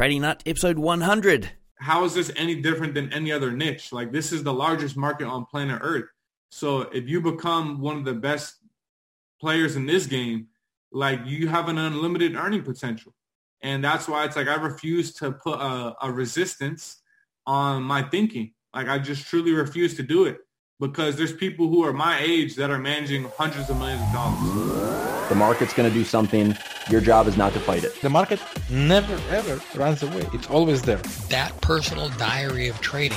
Trading Nut, episode 100. How is this any different than any other niche? Like this is the largest market on planet Earth. So if you become one of the best players in this game, like you have an unlimited earning potential. And that's why it's like I refuse to put a, a resistance on my thinking. Like I just truly refuse to do it because there's people who are my age that are managing hundreds of millions of dollars. The market's going to do something. Your job is not to fight it. The market never ever runs away. It's always there. That personal diary of trading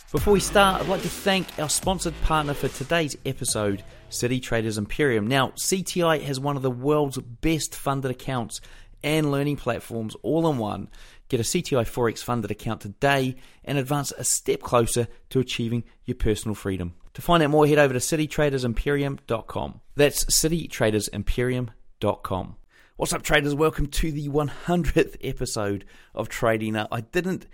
Before we start, I'd like to thank our sponsored partner for today's episode, City Traders Imperium. Now, CTI has one of the world's best funded accounts and learning platforms all in one. Get a CTI Forex funded account today and advance a step closer to achieving your personal freedom. To find out more, head over to citytradersimperium.com. That's citytradersimperium.com. What's up, traders? Welcome to the 100th episode of Trading. Now, I didn't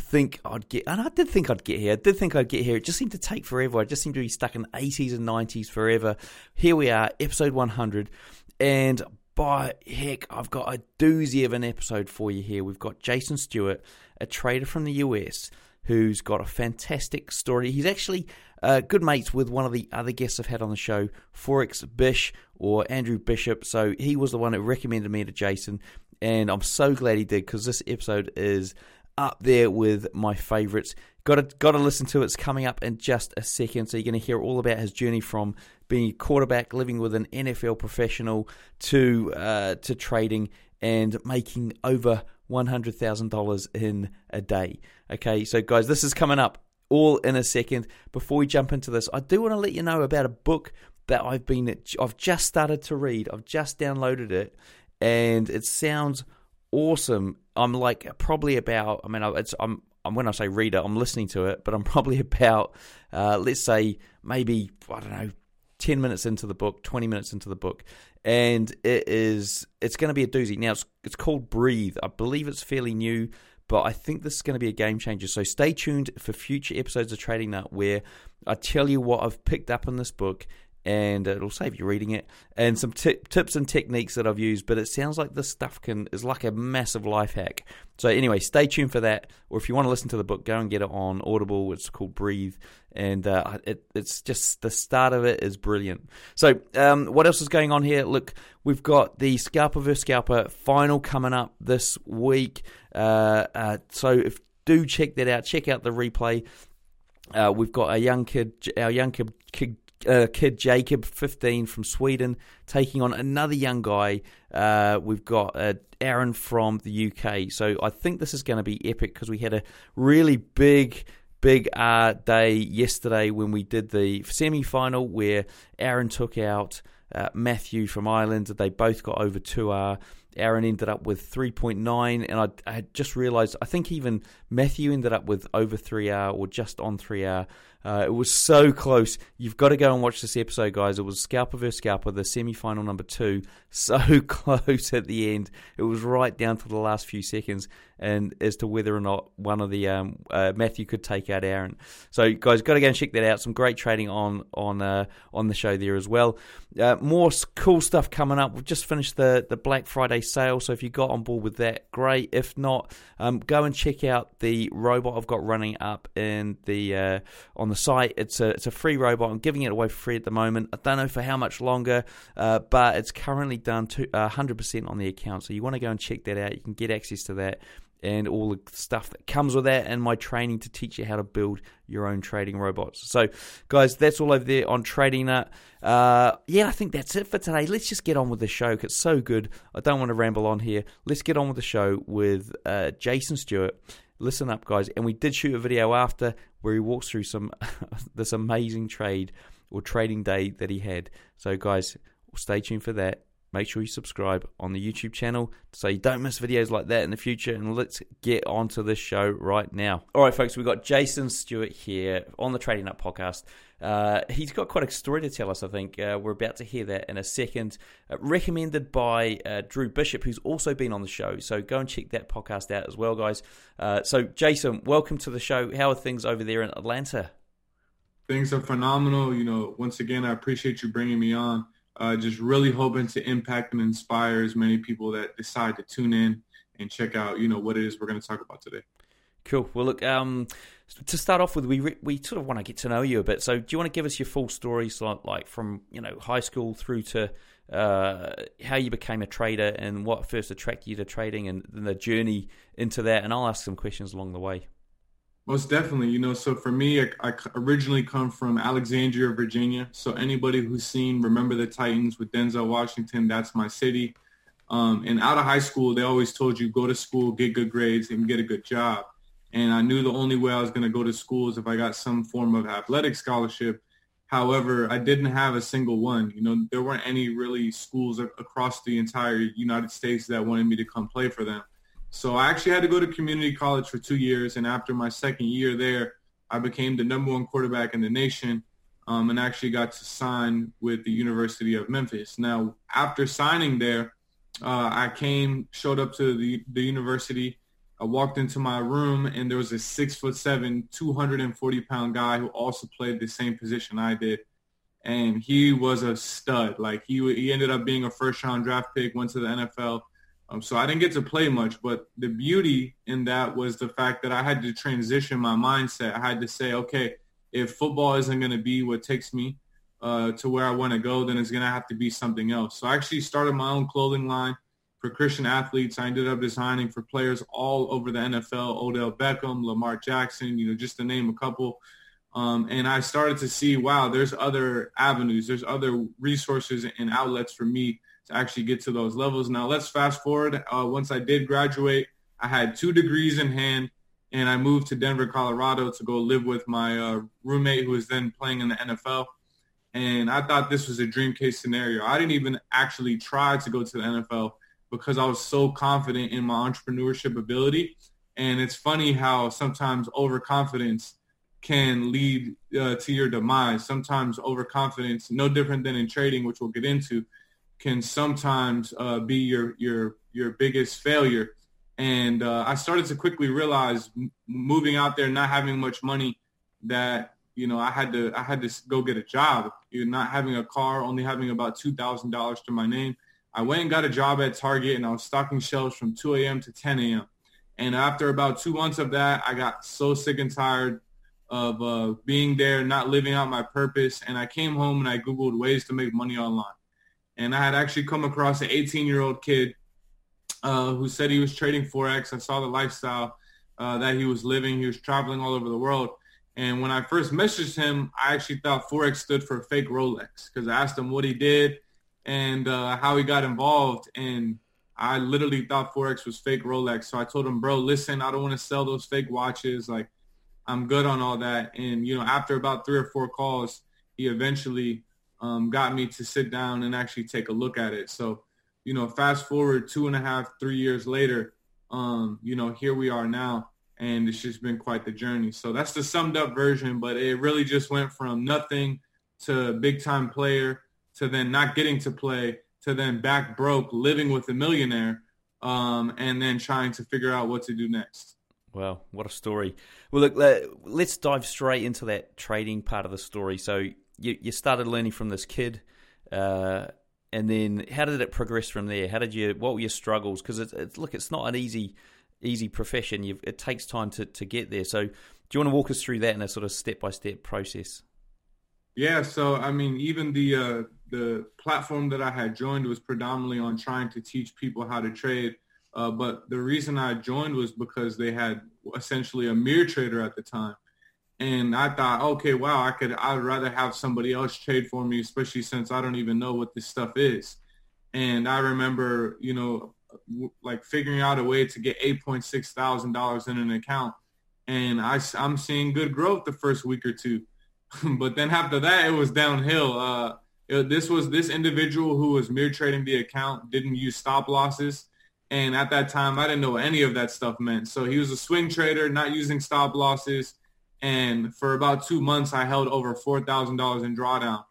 think I'd get, and I did think I'd get here. I did think I'd get here. It just seemed to take forever. I just seemed to be stuck in the 80s and 90s forever. Here we are, episode 100, and by heck, I've got a doozy of an episode for you here. We've got Jason Stewart, a trader from the US, who's got a fantastic story. He's actually uh, good mates with one of the other guests I've had on the show, Forex Bish or Andrew Bishop. So he was the one that recommended me to Jason, and I'm so glad he did because this episode is up there with my favourites. Got to got to listen to it. It's coming up in just a second. So you're going to hear all about his journey from being a quarterback, living with an NFL professional, to uh, to trading and making over one hundred thousand dollars in a day. Okay, so guys, this is coming up all in a second. Before we jump into this, I do want to let you know about a book that I've been I've just started to read. I've just downloaded it, and it sounds awesome. I'm like probably about. I mean, it's I'm. I'm when I say reader, I'm listening to it, but I'm probably about, uh, let's say, maybe I don't know, ten minutes into the book, twenty minutes into the book, and it is. It's going to be a doozy. Now it's it's called Breathe. I believe it's fairly new, but I think this is going to be a game changer. So stay tuned for future episodes of Trading Nut where I tell you what I've picked up in this book and it'll save you reading it and some t- tips and techniques that I've used. But it sounds like this stuff can is like a massive life hack. So anyway, stay tuned for that. Or if you want to listen to the book, go and get it on Audible. It's called Breathe, and uh, it, it's just the start of it is brilliant. So um, what else is going on here? Look, we've got the Scalper vs Scalper final coming up this week. Uh, uh, so if do check that out. Check out the replay. Uh, we've got a young kid, our young kid, kid uh, kid Jacob, 15 from Sweden, taking on another young guy. Uh, we've got uh, Aaron from the UK. So I think this is going to be epic because we had a really big, big uh, day yesterday when we did the semi final where Aaron took out uh, Matthew from Ireland. They both got over 2R. Aaron ended up with 3.9, and I, I just realised I think even Matthew ended up with over 3R or just on 3R. Uh, it was so close. You've got to go and watch this episode, guys. It was Scalper vs. Scalper, the semi final number two. So close at the end. It was right down to the last few seconds, and as to whether or not one of the um, uh, Matthew could take out Aaron. So, guys, got to go and check that out. Some great trading on on uh, on the show there as well. Uh, more cool stuff coming up. We've just finished the the Black Friday sale, so if you got on board with that, great. If not, um, go and check out the robot I've got running up in the uh, on the site. It's a it's a free robot. I'm giving it away for free at the moment. I don't know for how much longer, uh, but it's currently done to uh, 100% on the account. So you want to go and check that out. You can get access to that and all the stuff that comes with that, and my training to teach you how to build your own trading robots. So, guys, that's all over there on Trading Nut. Uh, yeah, I think that's it for today. Let's just get on with the show. It's so good. I don't want to ramble on here. Let's get on with the show with uh, Jason Stewart. Listen up, guys. And we did shoot a video after where he walks through some this amazing trade or trading day that he had. So, guys, stay tuned for that. Make sure you subscribe on the YouTube channel so you don't miss videos like that in the future. And let's get onto this show right now. All right, folks, we've got Jason Stewart here on the Trading Nut podcast. Uh, he's got quite a story to tell us, I think. Uh, we're about to hear that in a second. Uh, recommended by uh, Drew Bishop, who's also been on the show. So go and check that podcast out as well, guys. Uh, so, Jason, welcome to the show. How are things over there in Atlanta? Things are phenomenal. You know, once again, I appreciate you bringing me on. Uh, just really hoping to impact and inspire as many people that decide to tune in and check out, you know, what it is we're going to talk about today. Cool. Well, look, um, to start off with, we we sort of want to get to know you a bit. So, do you want to give us your full story, so like from you know high school through to uh, how you became a trader and what first attracted you to trading, and the journey into that? And I'll ask some questions along the way. Most definitely, you know. So for me, I, I originally come from Alexandria, Virginia. So anybody who's seen Remember the Titans with Denzel Washington, that's my city. Um, and out of high school, they always told you go to school, get good grades, and get a good job. And I knew the only way I was going to go to school is if I got some form of athletic scholarship. However, I didn't have a single one. You know, there weren't any really schools across the entire United States that wanted me to come play for them. So I actually had to go to community college for two years. And after my second year there, I became the number one quarterback in the nation um, and actually got to sign with the University of Memphis. Now, after signing there, uh, I came, showed up to the, the university I walked into my room and there was a six foot seven, 240 pound guy who also played the same position I did. And he was a stud. Like he, he ended up being a first round draft pick, went to the NFL. Um, so I didn't get to play much, but the beauty in that was the fact that I had to transition my mindset. I had to say, okay, if football isn't going to be what takes me uh, to where I want to go, then it's going to have to be something else. So I actually started my own clothing line for Christian athletes. I ended up designing for players all over the NFL, Odell Beckham, Lamar Jackson, you know, just to name a couple. Um, and I started to see, wow, there's other avenues, there's other resources and outlets for me to actually get to those levels. Now let's fast forward. Uh, once I did graduate, I had two degrees in hand and I moved to Denver, Colorado to go live with my uh, roommate who was then playing in the NFL. And I thought this was a dream case scenario. I didn't even actually try to go to the NFL because I was so confident in my entrepreneurship ability. And it's funny how sometimes overconfidence can lead uh, to your demise. Sometimes overconfidence, no different than in trading, which we'll get into, can sometimes uh, be your your your biggest failure. And uh, I started to quickly realize, m- moving out there, not having much money, that you know I had to I had to go get a job. You're not having a car, only having about two thousand dollars to my name. I went and got a job at Target and I was stocking shelves from 2 a.m. to 10 a.m. And after about two months of that, I got so sick and tired of uh, being there, not living out my purpose. And I came home and I Googled ways to make money online. And I had actually come across an 18-year-old kid uh, who said he was trading Forex. I saw the lifestyle uh, that he was living. He was traveling all over the world. And when I first messaged him, I actually thought Forex stood for fake Rolex because I asked him what he did and uh, how he got involved. And I literally thought Forex was fake Rolex. So I told him, bro, listen, I don't want to sell those fake watches. Like, I'm good on all that. And, you know, after about three or four calls, he eventually um, got me to sit down and actually take a look at it. So, you know, fast forward two and a half, three years later, um, you know, here we are now. And it's just been quite the journey. So that's the summed up version, but it really just went from nothing to big time player to then not getting to play to then back broke, living with a millionaire, um, and then trying to figure out what to do next. Well, what a story. Well, look, let's dive straight into that trading part of the story. So you, you started learning from this kid, uh, and then how did it progress from there? How did you? What were your struggles? Because it's, it's, look, it's not an easy easy profession. You've, it takes time to, to get there. So do you want to walk us through that in a sort of step by step process? Yeah, so I mean, even the uh, the platform that I had joined was predominantly on trying to teach people how to trade. Uh, but the reason I joined was because they had essentially a mirror trader at the time. And I thought, okay, wow, I could, I'd rather have somebody else trade for me, especially since I don't even know what this stuff is. And I remember, you know, like figuring out a way to get $8.6 thousand in an account. And I, I'm seeing good growth the first week or two. but then after that, it was downhill. Uh, It, this was this individual who was mere trading the account didn't use stop losses. And at that time, I didn't know any of that stuff meant. So he was a swing trader, not using stop losses. And for about two months, I held over $4,000 in drawdown.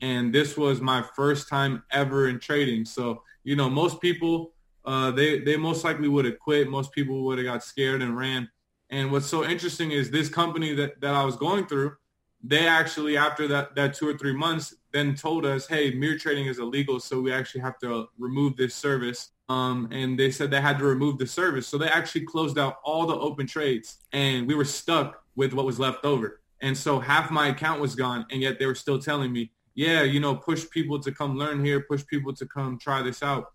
And this was my first time ever in trading. So, you know, most people, uh, they, they most likely would have quit. Most people would have got scared and ran. And what's so interesting is this company that, that I was going through, they actually, after that, that two or three months, then told us, hey, mirror trading is illegal. So we actually have to remove this service. Um, and they said they had to remove the service. So they actually closed out all the open trades and we were stuck with what was left over. And so half my account was gone. And yet they were still telling me, yeah, you know, push people to come learn here, push people to come try this out.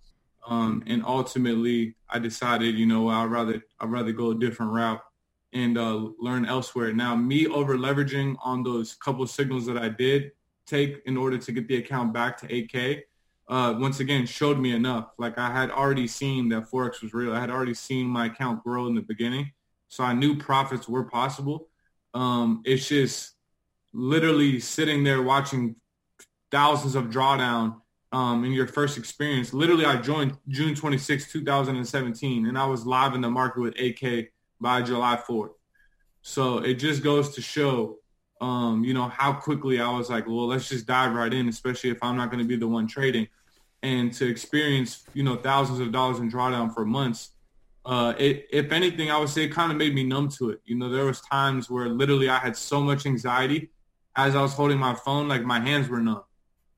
Um, and ultimately I decided, you know, I'd rather, I'd rather go a different route and uh, learn elsewhere. Now, me over leveraging on those couple signals that I did take in order to get the account back to 8K, uh, once again, showed me enough. Like I had already seen that Forex was real. I had already seen my account grow in the beginning. So I knew profits were possible. Um, it's just literally sitting there watching thousands of drawdown um, in your first experience. Literally, I joined June 26, 2017, and I was live in the market with 8K by July 4th. So it just goes to show, um, you know, how quickly I was like, well, let's just dive right in, especially if I'm not going to be the one trading. And to experience, you know, thousands of dollars in drawdown for months, uh, it, if anything, I would say it kind of made me numb to it. You know, there was times where literally I had so much anxiety as I was holding my phone, like my hands were numb.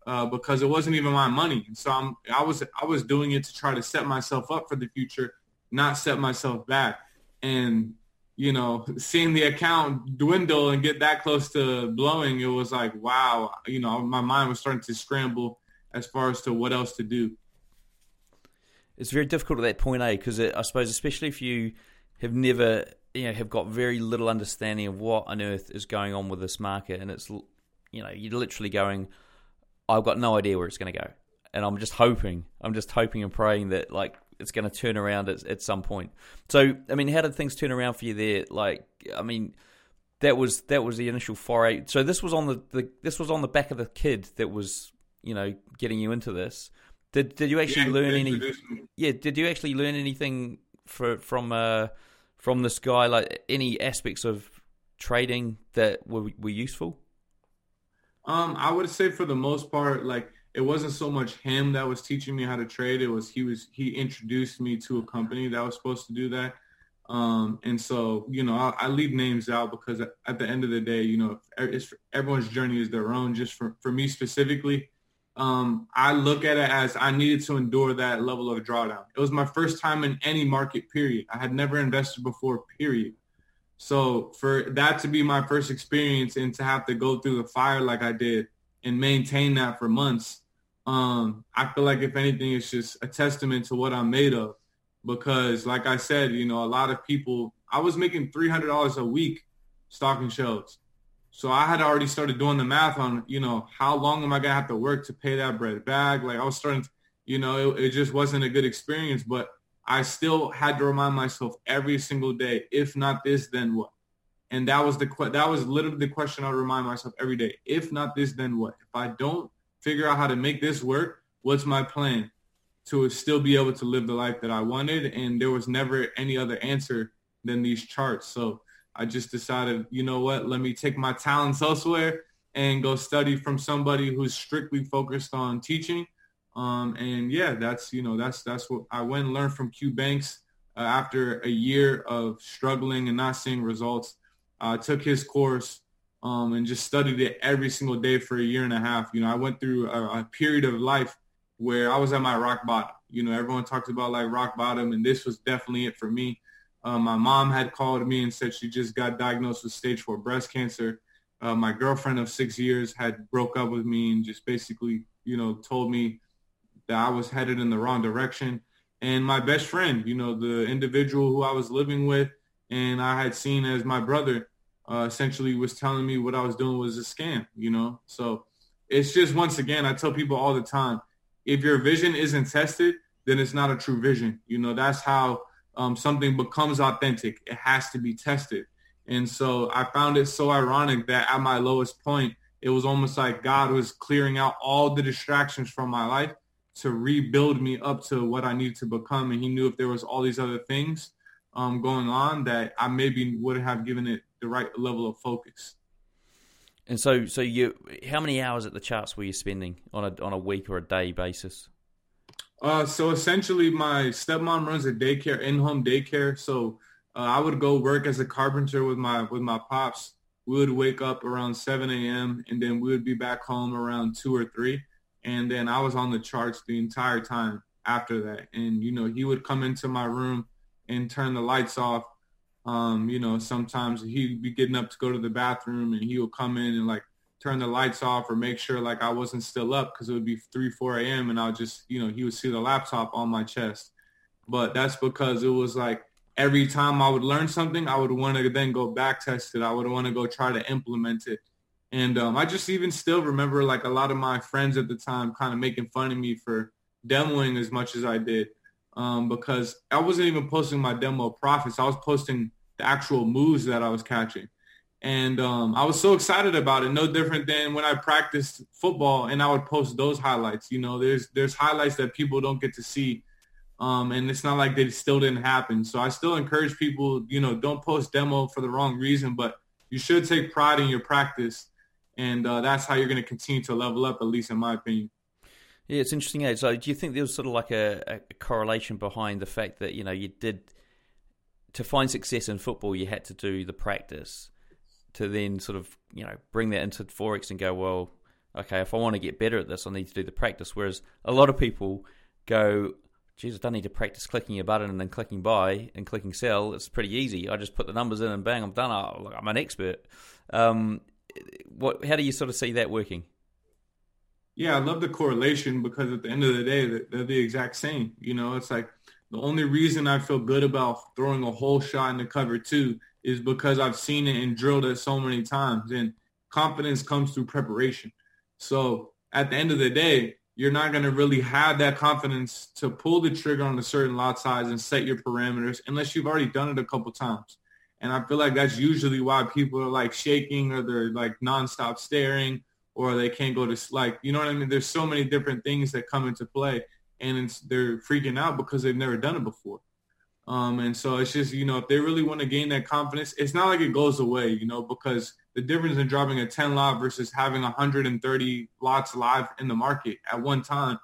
Uh, because it wasn't even my money. And so I'm, I was I was doing it to try to set myself up for the future, not set myself back and you know seeing the account dwindle and get that close to blowing it was like wow you know my mind was starting to scramble as far as to what else to do it's very difficult at that point eh? a because i suppose especially if you have never you know have got very little understanding of what on earth is going on with this market and it's you know you're literally going i've got no idea where it's going to go and i'm just hoping i'm just hoping and praying that like it's going to turn around at, at some point. So, I mean, how did things turn around for you there? Like, I mean, that was that was the initial foray. So this was on the, the this was on the back of the kid that was you know getting you into this. Did did you actually yeah, learn any? Yeah, did you actually learn anything for, from uh, from this guy? Like any aspects of trading that were were useful? Um, I would say for the most part, like it wasn't so much him that was teaching me how to trade. It was he was he introduced me to a company that was supposed to do that. Um, and so, you know, I, I, leave names out because at, the end of the day, you know, everyone's journey is their own. Just for, for me specifically, um, I look at it as I needed to endure that level of drawdown. It was my first time in any market, period. I had never invested before, period. So for that to be my first experience and to have to go through the fire like I did and maintain that for months, um, I feel like if anything, it's just a testament to what I'm made of. Because, like I said, you know, a lot of people. I was making three hundred dollars a week stocking shelves, so I had already started doing the math on, you know, how long am I gonna have to work to pay that bread back? Like I was starting, to, you know, it, it just wasn't a good experience. But I still had to remind myself every single day, if not this, then what? And that was the that was literally the question I would remind myself every day. If not this, then what? If I don't figure out how to make this work. What's my plan to still be able to live the life that I wanted? And there was never any other answer than these charts. So I just decided, you know what, let me take my talents elsewhere and go study from somebody who's strictly focused on teaching. Um, and yeah, that's, you know, that's, that's what I went and learned from Q Banks uh, after a year of struggling and not seeing results. I uh, took his course um, and just studied it every single day for a year and a half. You know, I went through a, a period of life where I was at my rock bottom. You know, everyone talks about like rock bottom, and this was definitely it for me. Um, my mom had called me and said she just got diagnosed with stage four breast cancer. Uh, my girlfriend of six years had broke up with me and just basically, you know, told me that I was headed in the wrong direction. And my best friend, you know, the individual who I was living with and I had seen as my brother, uh, essentially was telling me what I was doing was a scam, you know? So it's just, once again, I tell people all the time, if your vision isn't tested, then it's not a true vision. You know, that's how um, something becomes authentic. It has to be tested. And so I found it so ironic that at my lowest point, it was almost like God was clearing out all the distractions from my life to rebuild me up to what I needed to become. And he knew if there was all these other things um, going on that I maybe wouldn't have given it the right level of focus. And so, so you, how many hours at the charts were you spending on a on a week or a day basis? Uh, so essentially, my stepmom runs a daycare, in-home daycare. So uh, I would go work as a carpenter with my with my pops. We would wake up around 7 a.m. and then we would be back home around two or three. And then I was on the charts the entire time after that. And you know, he would come into my room and turn the lights off. Um, you know, sometimes he'd be getting up to go to the bathroom and he would come in and like turn the lights off or make sure like I wasn't still up because it would be 3, 4 a.m. and I'll just, you know, he would see the laptop on my chest. But that's because it was like every time I would learn something, I would want to then go back test it. I would want to go try to implement it. And um, I just even still remember like a lot of my friends at the time kind of making fun of me for demoing as much as I did um, because I wasn't even posting my demo profits. I was posting the actual moves that I was catching. And um, I was so excited about it. No different than when I practiced football and I would post those highlights. You know, there's there's highlights that people don't get to see. Um, and it's not like they still didn't happen. So I still encourage people, you know, don't post demo for the wrong reason, but you should take pride in your practice. And uh, that's how you're going to continue to level up, at least in my opinion. Yeah, it's interesting. So, do you think there was sort of like a, a, correlation behind the fact that you know you did to find success in football, you had to do the practice to then sort of you know bring that into forex and go, well, okay, if I want to get better at this, I need to do the practice. Whereas a lot of people go, geez, I don't need to practice clicking a button and then clicking buy and clicking sell. It's pretty easy. I just put the numbers in and bang, I'm done. Oh, I'm an expert. Um, what? How do you sort of see that working? Yeah, I love the correlation because at the end of the day, they're the exact same. You know, it's like the only reason I feel good about throwing a hole shot in the cover two is because I've seen it and drilled it so many times. And confidence comes through preparation. So at the end of the day, you're not going to really have that confidence to pull the trigger on a certain lot size and set your parameters unless you've already done it a couple times. And I feel like that's usually why people are like shaking or they're like nonstop staring or they can't go to like you know what I mean. There's so many different things that come into play, and they're freaking out because they've never done it before. Um, and so it's just you know if they really want to gain that confidence, it's not like it goes away, you know, because the difference in dropping a 10 lot versus having 130 lots live in the market at one time,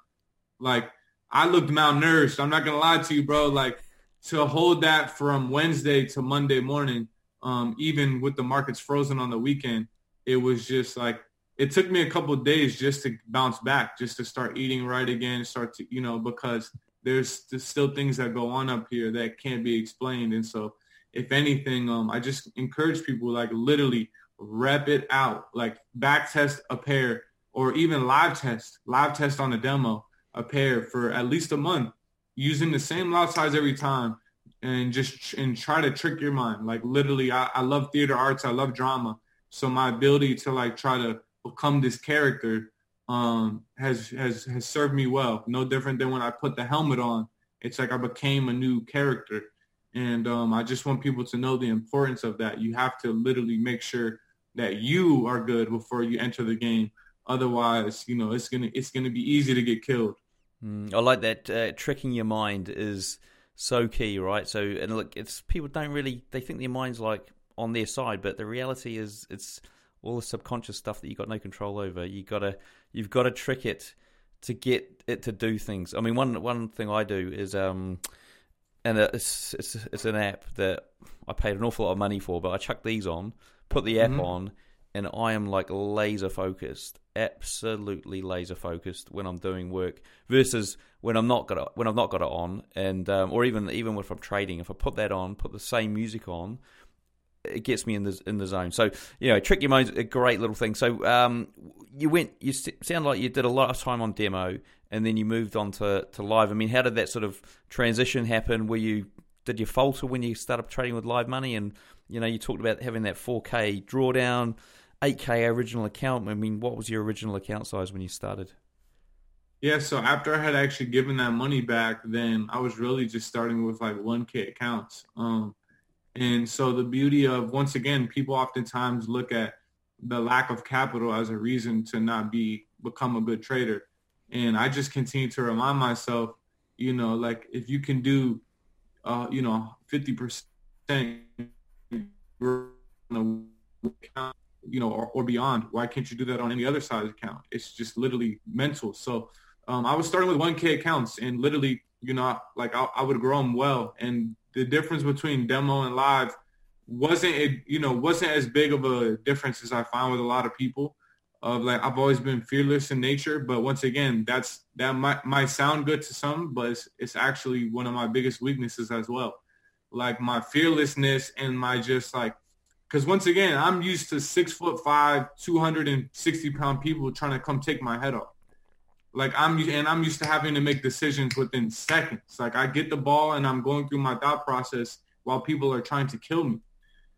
like I looked malnourished. I'm not gonna lie to you, bro. Like to hold that from Wednesday to Monday morning, um, even with the markets frozen on the weekend, it was just like it took me a couple days just to bounce back, just to start eating right again, start to, you know, because there's, still things that go on up here that can't be explained. And so if anything, um, I just encourage people like literally rep it out, like back test a pair or even live test, live test on a demo, a pair for at least a month using the same lot size every time and just and try to trick your mind. Like literally, I, I love theater arts. I love drama. So my ability to like try to become this character um, has has has served me well. No different than when I put the helmet on. It's like I became a new character, and um, I just want people to know the importance of that. You have to literally make sure that you are good before you enter the game. Otherwise, you know, it's gonna it's gonna be easy to get killed. Mm, I like that. Uh, tricking your mind is so key, right? So, and look, it's people don't really they think their mind's like on their side, but the reality is it's all the subconscious stuff that you got no control over. You gotta you've got to trick it to get it to do things. I mean, one one thing I do is um, and it's it's it's an app that I paid an awful lot of money for, but I chuck these on, put the app mm-hmm. on, and I am like laser focused, absolutely laser focused when I'm doing work. Versus when I'm not got it, when I've not got it on, and um, or even even if I'm trading, if I put that on, put the same music on, it gets me in the in the zone. So you know, trick your mind's a great little thing. So um, you went, you sound like you did a lot of time on demo, and then you moved on to, to live. I mean, how did that sort of transition happen? Were you did you falter when you started trading with live money? And you know, you talked about having that 4K drawdown, 8K original account. I mean, what was your original account size when you started? Yeah, so after I had actually given that money back, then I was really just starting with like 1K accounts. Um, and so the beauty of, once again, people oftentimes look at the lack of capital as a reason to not be become a good trader. And I just continue to remind myself, you know, like if you can do, uh, you know, fifty percent, you know, or, or beyond, why can't you do that on any other the account? It's just literally mental. So um, I was starting with 1K accounts, and literally, you know, like I, I would grow them well. And the difference between demo and live wasn't it, you know, wasn't as big of a difference as I find with a lot of people. Of like I've always been fearless in nature, but once again, that's that might might sound good to some, but it's, it's actually one of my biggest weaknesses as well. Like my fearlessness and my just like because once again, I'm used to six foot five, 260 pound people trying to come take my head off. Like I'm, and I'm used to having to make decisions within seconds. Like I get the ball and I'm going through my thought process while people are trying to kill me.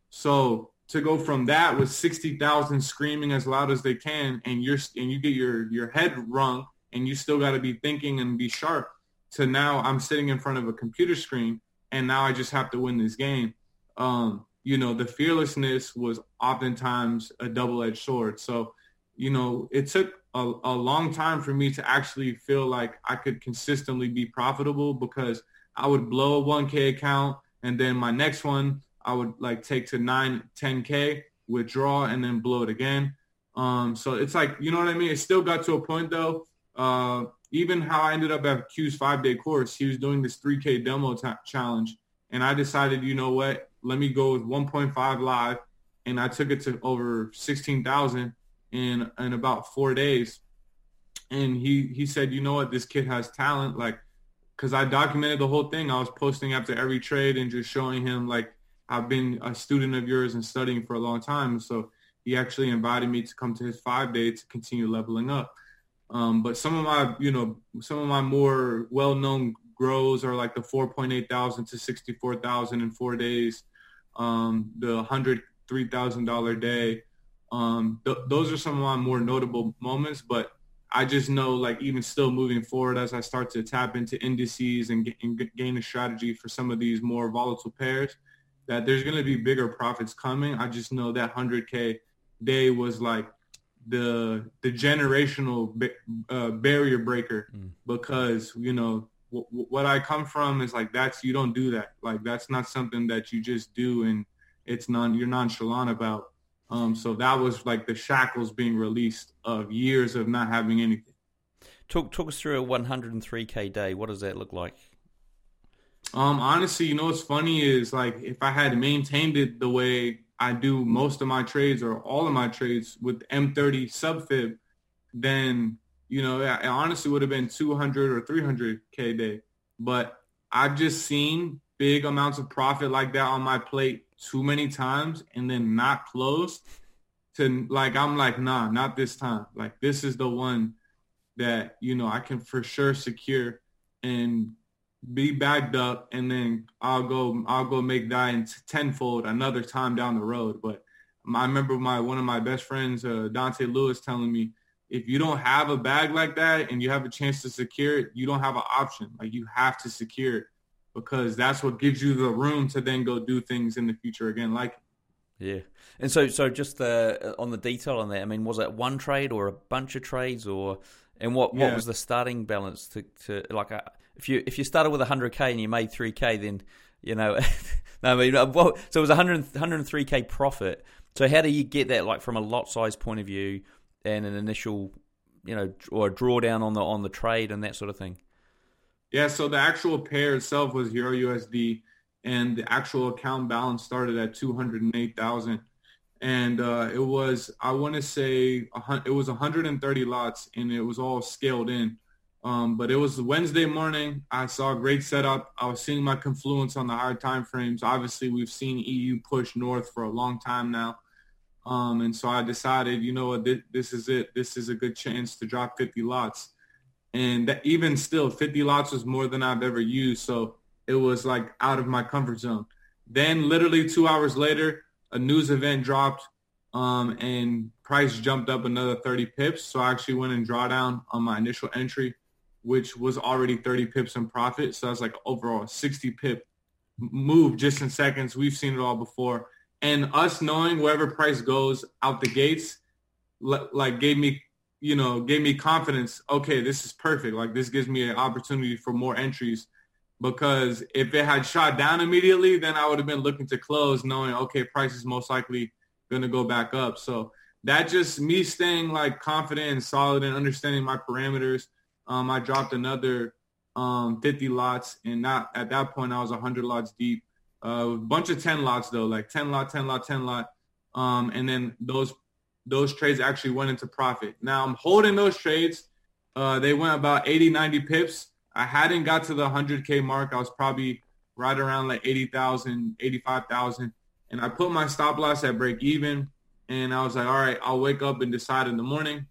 So to go from that with 60,000 screaming as loud as they can and you're, and you get your, your head rung and you still got to be thinking and be sharp to now I'm sitting in front of a computer screen and now I just have to win this game. Um, you know, the fearlessness was oftentimes a double-edged sword. So, you know, it took a, a, long time for me to actually feel like I could consistently be profitable because I would blow a 1K account and then my next one I would like take to 9, 10K, withdraw, and then blow it again. Um, so it's like, you know what I mean? It still got to a point though. Uh, even how I ended up at Q's five-day course, he was doing this 3K demo t- challenge. And I decided, you know what? let me go with 1.5 live, and I took it to over 16,000 in in about four days. And he he said, you know what, this kid has talent, like, because I documented the whole thing. I was posting after every trade and just showing him like I've been a student of yours and studying for a long time. So he actually invited me to come to his five day to continue leveling up. Um, but some of my, you know, some of my more well-known grows are like the 4.8 thousand to 64,000 in four days um, the hundred three thousand dollar day. Um, th- those are some of my more notable moments, but I just know like even still moving forward as I start to tap into indices and, g- and g- gain a strategy for some of these more volatile pairs, that there's going to be bigger profits coming. I just know that 100K day was like the the generational uh, barrier breaker mm. because you know what I come from is like that's you don't do that. Like that's not something that you just do and it's non you're nonchalant about. Um, so that was like the shackles being released of years of not having anything. Talk talk us through a 103k day. What does that look like? Um, honestly, you know what's funny is like if I had maintained it the way I do most of my trades or all of my trades with M30 sub subfib, then you know, it honestly would have been 200 or 300k day. But I've just seen big amounts of profit like that on my plate too many times and then not close to like I'm like nah not this time. Like this is the one that you know I can for sure secure and be backed up and then I'll go I'll go make that in tenfold another time down the road. But I remember my one of my best friends uh, Dante Lewis telling me if you don't have a bag like that and you have a chance to secure it, you don't have an option. Like you have to secure it because that's what gives you the room to then go do things in the future again. Like, yeah. And so, so just uh, on the detail on that, I mean, was it one trade or a bunch of trades, or and what yeah. what was the starting balance to, to like uh, if you if you started with hundred k and you made three k, then you know, no, I mean, uh, well, so it was 100, 103k profit. So how do you get that, like from a lot size point of view? and an initial, you know, or a drawdown on the on the trade and that sort of thing? Yeah, so the actual pair itself was Euro USD, and the actual account balance started at two hundred and eight thousand, and uh, it was I want to say it was one hundred and thirty lots, and it was all scaled in. Um, but it was Wednesday morning. I saw a great setup. I was seeing my confluence on the higher time frames. Obviously, we've seen EU push north for a long time now. Um, and so I decided, you know what, this, this, is it. This is a good chance to drop 50 lots. And that, even still, 50 lots was more than I've ever used. So it was like out of my comfort zone. Then literally two hours later, a news event dropped um, and price jumped up another 30 pips. So I actually went and draw down on my initial entry, which was already 30 pips in profit. So that's like overall 60 pip move just in seconds. We've seen it all before And us knowing wherever price goes out the gates, like gave me, you know, gave me confidence. Okay, this is perfect. Like this gives me an opportunity for more entries because if it had shot down immediately, then I would have been looking to close knowing, okay, price is most likely going to go back up. So that just me staying like confident and solid and understanding my parameters. Um, I dropped another um, 50 lots and not at that point I was 100 lots deep. A uh, bunch of 10 lots though, like 10 lot, 10 lot, 10 lot. Um, and then those those trades actually went into profit. Now I'm holding those trades. Uh, they went about 80, 90 pips. I hadn't got to the 100K mark. I was probably right around like 80,000, 85,000. And I put my stop loss at break even. And I was like, all right, I'll wake up and decide in the morning.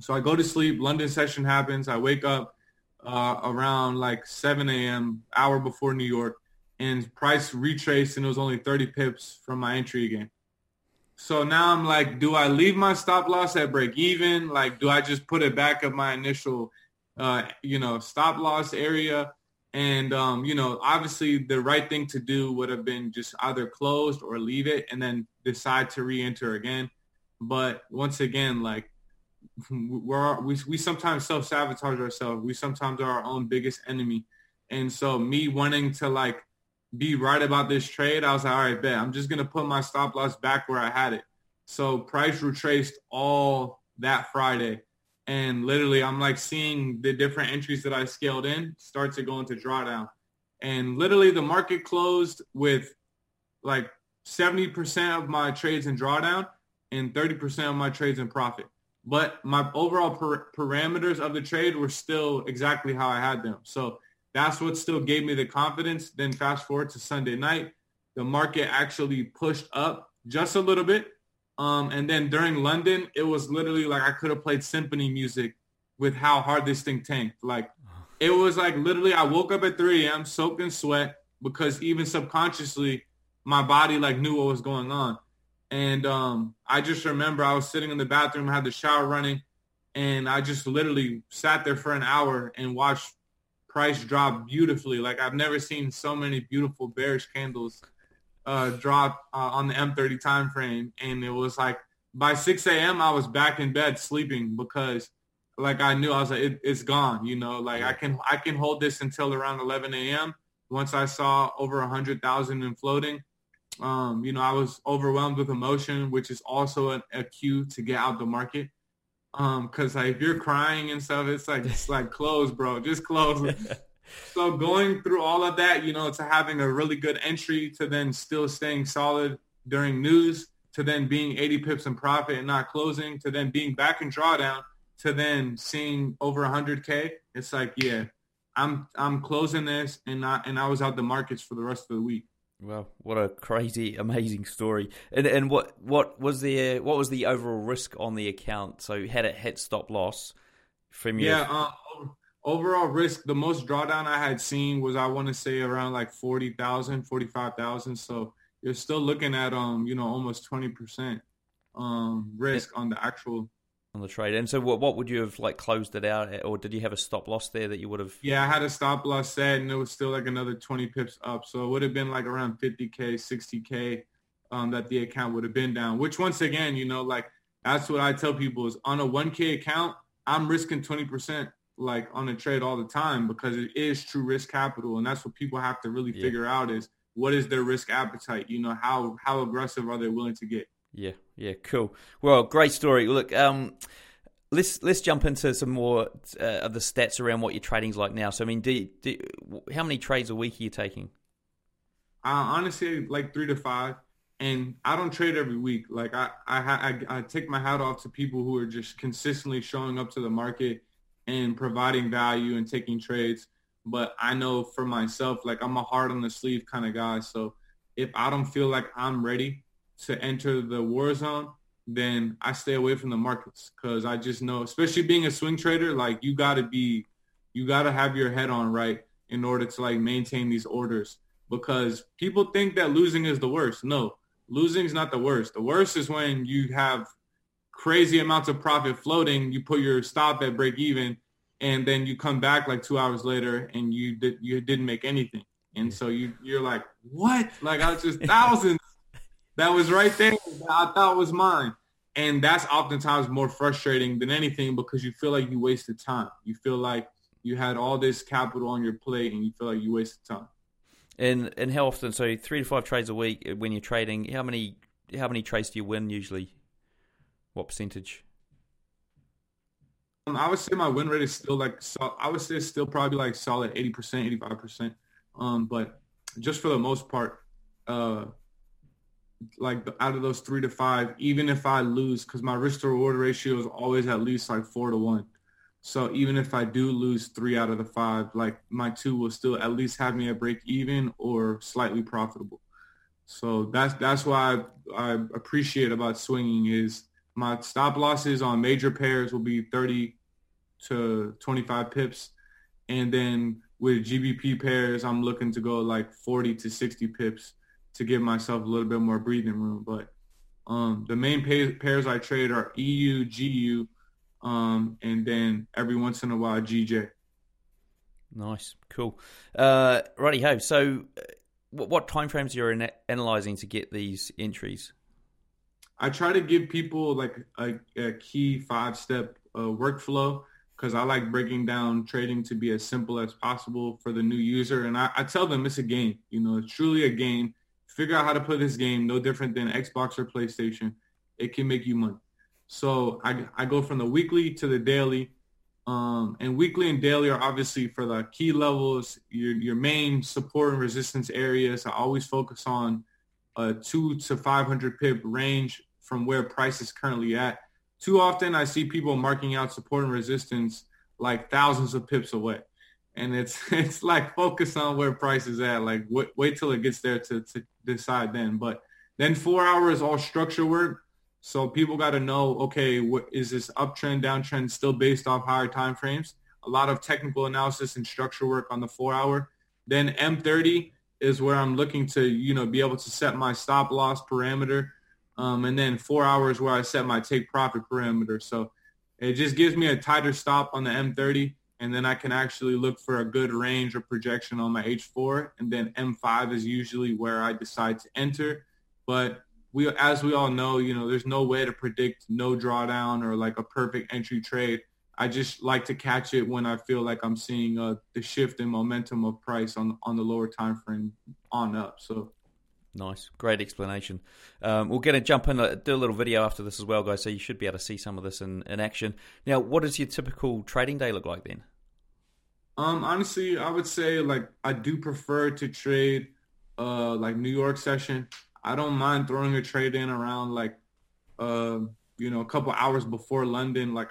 So I go to sleep. London session happens. I wake up uh, around like 7 a.m., hour before New York. And price retraced and it was only 30 pips from my entry again. So now I'm like, do I leave my stop loss at break even? Like, do I just put it back at my initial, uh, you know, stop loss area? And, um, you know, obviously the right thing to do would have been just either closed or leave it and then decide to re-enter again. But once again, like we're, we, we sometimes self-sabotage ourselves. We sometimes are our own biggest enemy. And so me wanting to like be right about this trade, I was like, all right, bet. I'm just going to put my stop loss back where I had it. So price retraced all that Friday. And literally, I'm like seeing the different entries that I scaled in start to go into drawdown. And literally, the market closed with like 70% of my trades in drawdown and 30% of my trades in profit. But my overall parameters of the trade were still exactly how I had them. So that's what still gave me the confidence. Then fast forward to Sunday night, the market actually pushed up just a little bit. Um, and then during London, it was literally like I could have played symphony music with how hard this thing tanked. Like it was like literally I woke up at 3 a.m. soaked in sweat because even subconsciously my body like knew what was going on. And um, I just remember I was sitting in the bathroom, had the shower running, and I just literally sat there for an hour and watched price drop beautifully. Like I've never seen so many beautiful bearish candles uh, drop uh, on the M30 time frame, and it was like by 6 a.m. I was back in bed sleeping because like I knew I was like it, it's gone. You know, like I can I can hold this until around 11 a.m. Once I saw over a hundred thousand in floating, um, you know, I was overwhelmed with emotion, which is also a, a cue to get out the market. Um, cause like if you're crying and stuff, it's like it's like close, bro. Just close. so going through all of that, you know, to having a really good entry to then still staying solid during news, to then being 80 pips in profit and not closing, to then being back in drawdown, to then seeing over 100k. It's like, yeah, I'm I'm closing this, and not and I was out the markets for the rest of the week. Well, what a crazy, amazing story! And and what what was the what was the overall risk on the account? So had it hit stop loss from your yeah. Uh, overall risk, the most drawdown I had seen was I want to say around like 40,000, 45,000. So you're still looking at um you know almost twenty percent um risk on the actual on the trade. And so, what what would you have like closed it out, at, or did you have a stop loss there that you would have? Yeah, I had a stop loss set, and it was still like another twenty pips up, so it would have been like around fifty k, sixty k, um, that the account would have been down. Which once again, you know, like that's what I tell people is on a one k account, I'm risking twenty percent like on a trade all the time because it is true risk capital, and that's what people have to really yeah. figure out is what is their risk appetite. You know, how how aggressive are they willing to get? Yeah, yeah, cool. Well, great story. Look, um, let's let's jump into some more uh, of the stats around what your trading's like now. So, I mean, do, do, how many trades a week are you taking? Uh, honestly, like three to five, and I don't trade every week. Like I, I, I, I take my hat off to people who are just consistently showing up to the market and providing value and taking trades. But I know for myself, like I'm a hard on the sleeve kind of guy. So if I don't feel like I'm ready to enter the war zone, then I stay away from the markets because I just know, especially being a swing trader, like you got to be, you got to have your head on right in order to like maintain these orders because people think that losing is the worst. No, losing is not the worst. The worst is when you have crazy amounts of profit floating, you put your stop at break even, and then you come back like two hours later and you did you didn't make anything. And so you you're like, what? Like I was just thousands that was right there that I thought was mine. And that's oftentimes more frustrating than anything because you feel like you wasted time. You feel like you had all this capital on your plate and you feel like you wasted time. And and how often? So three to five trades a week when you're trading. How many how many trades do you win usually? What percentage? Um, I would say my win rate is still like so, I would say it's still probably like solid eighty percent, eighty five percent. Um, but just for the most part, uh, like out of those three to five, even if I lose, because my risk to reward ratio is always at least like four to one. So even if I do lose three out of the five, like my two will still at least have me at break even or slightly profitable. So that's that's why I, I appreciate about swinging is my stop losses on major pairs will be 30 to 25 pips. And then with GBP pairs, I'm looking to go like 40 to 60 pips to give myself a little bit more breathing room. But um, the main pay- pairs I trade are EU, GU, um, and then every once in a while GJ. Nice, cool. Uh, righty ho. So, uh, what, what time frames you're in analyzing to get these entries? I try to give people like a, a key five step uh, workflow because I like breaking down trading to be as simple as possible for the new user. And I, I, tell them it's a game. You know, it's truly a game. Figure out how to play this game, no different than Xbox or PlayStation. It can make you money. So I, I go from the weekly to the daily. Um, and weekly and daily are obviously for the key levels, your, your main support and resistance areas. I always focus on a two to 500 pip range from where price is currently at. Too often I see people marking out support and resistance like thousands of pips away. And it's it's like focus on where price is at. Like wait, wait till it gets there to, to decide then. But then four hours all structure work. So people got to know, okay, what is this uptrend, downtrend still based off higher time frames? A lot of technical analysis and structure work on the four hour. Then M30 is where I'm looking to, you know, be able to set my stop loss parameter um, and then four hours where I set my take profit parameter. So it just gives me a tighter stop on the M30, and then I can actually look for a good range or projection on my H4. And then M5 is usually where I decide to enter. But we, as we all know, you know, there's no way to predict no drawdown or like a perfect entry trade. I just like to catch it when I feel like I'm seeing uh, the shift in momentum of price on on the lower time frame on up. So Nice, great explanation. Um, we're going to jump in, uh, do a little video after this as well, guys. So you should be able to see some of this in, in action. Now, what does your typical trading day look like then? Um, honestly, I would say like I do prefer to trade, uh, like New York session. I don't mind throwing a trade in around like, uh, you know, a couple hours before London. Like,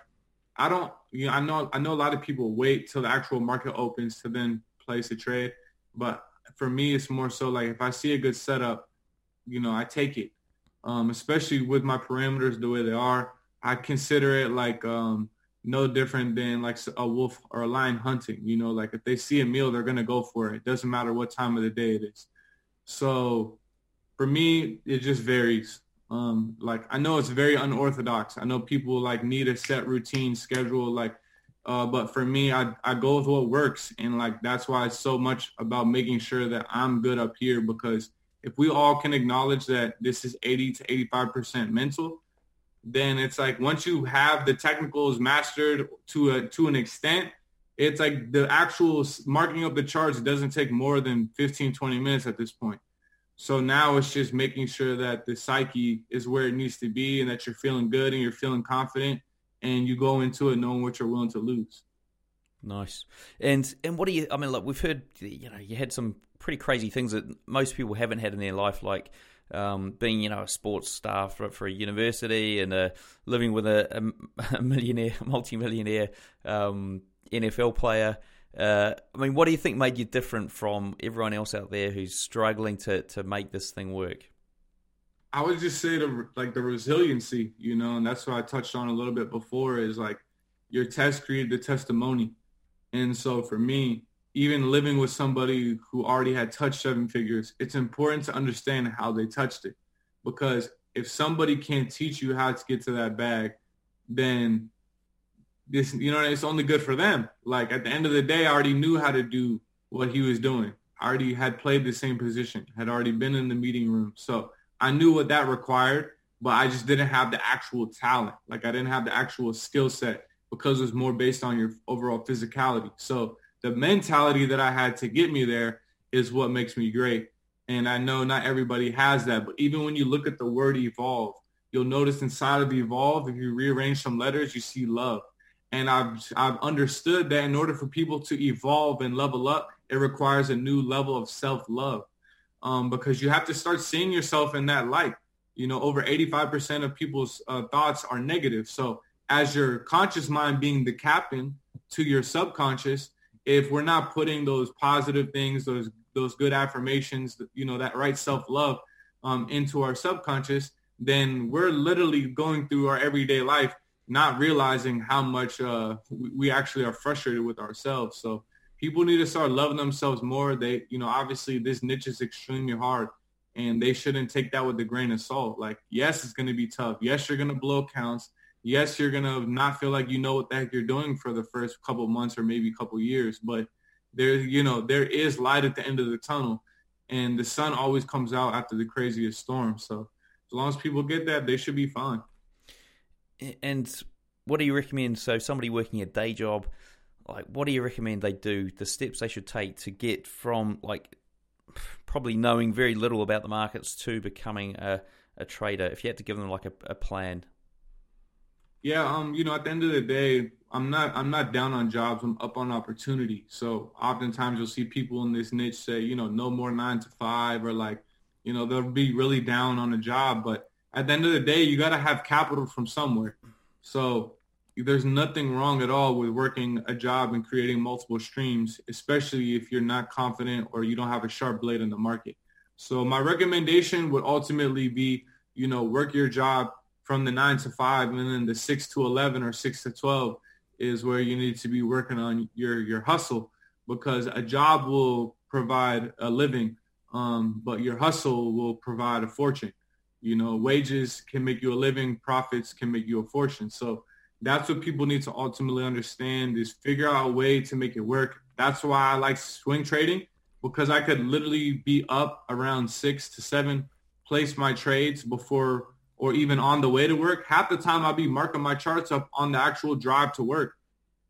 I don't, you know, I know, I know a lot of people wait till the actual market opens to then place a trade, but for me, it's more so like if I see a good setup, you know, I take it. Um, especially with my parameters the way they are, I consider it like um, no different than like a wolf or a lion hunting. You know, like if they see a meal, they're gonna go for it. Doesn't matter what time of the day it is. So for me, it just varies. Um, like I know it's very unorthodox. I know people like need a set routine schedule. Like uh, but for me, I, I go with what works. And like, that's why it's so much about making sure that I'm good up here because if we all can acknowledge that this is 80 to 85% mental, then it's like once you have the technicals mastered to a, to an extent, it's like the actual marking up the charts doesn't take more than 15, 20 minutes at this point. So now it's just making sure that the psyche is where it needs to be and that you're feeling good and you're feeling confident and you go into it knowing what you're willing to lose. Nice. And and what do you? I mean, look, we've heard you know you had some pretty crazy things that most people haven't had in their life, like um, being you know a sports staff for, for a university and uh, living with a, a millionaire, multi-millionaire um, NFL player. Uh, I mean, what do you think made you different from everyone else out there who's struggling to to make this thing work? I would just say the like the resiliency, you know, and that's what I touched on a little bit before is like your test created the testimony. And so for me, even living with somebody who already had touched seven figures, it's important to understand how they touched it. Because if somebody can't teach you how to get to that bag, then this, you know, it's only good for them. Like at the end of the day, I already knew how to do what he was doing. I already had played the same position, had already been in the meeting room. So I knew what that required, but I just didn't have the actual talent. Like I didn't have the actual skill set because it was more based on your overall physicality. So the mentality that I had to get me there is what makes me great. And I know not everybody has that, but even when you look at the word evolve, you'll notice inside of evolve, if you rearrange some letters, you see love. And I've, I've understood that in order for people to evolve and level up, it requires a new level of self-love um, because you have to start seeing yourself in that light. You know, over 85% of people's uh, thoughts are negative. So as your conscious mind being the captain to your subconscious, if we're not putting those positive things, those those good affirmations, you know, that right self-love um, into our subconscious, then we're literally going through our everyday life not realizing how much uh, we actually are frustrated with ourselves. So people need to start loving themselves more. They, you know, obviously this niche is extremely hard and they shouldn't take that with a grain of salt. Like, yes, it's going to be tough. Yes, you're going to blow counts. Yes, you're going to not feel like you know what the heck you're doing for the first couple months or maybe a couple years, but there, you know, there is light at the end of the tunnel and the sun always comes out after the craziest storm. So as long as people get that, they should be fine. And what do you recommend? So somebody working a day job, like what do you recommend they do? The steps they should take to get from like probably knowing very little about the markets to becoming a, a trader. If you had to give them like a, a plan. Yeah, um, you know, at the end of the day, I'm not I'm not down on jobs. I'm up on opportunity. So oftentimes you'll see people in this niche say, you know, no more nine to five, or like, you know, they'll be really down on a job. But at the end of the day, you got to have capital from somewhere. So there's nothing wrong at all with working a job and creating multiple streams, especially if you're not confident or you don't have a sharp blade in the market. So my recommendation would ultimately be, you know, work your job from the nine to five and then the six to 11 or six to 12 is where you need to be working on your, your hustle because a job will provide a living, um, but your hustle will provide a fortune. You know, wages can make you a living, profits can make you a fortune. So that's what people need to ultimately understand is figure out a way to make it work. That's why I like swing trading because I could literally be up around six to seven, place my trades before or even on the way to work. Half the time I'd be marking my charts up on the actual drive to work.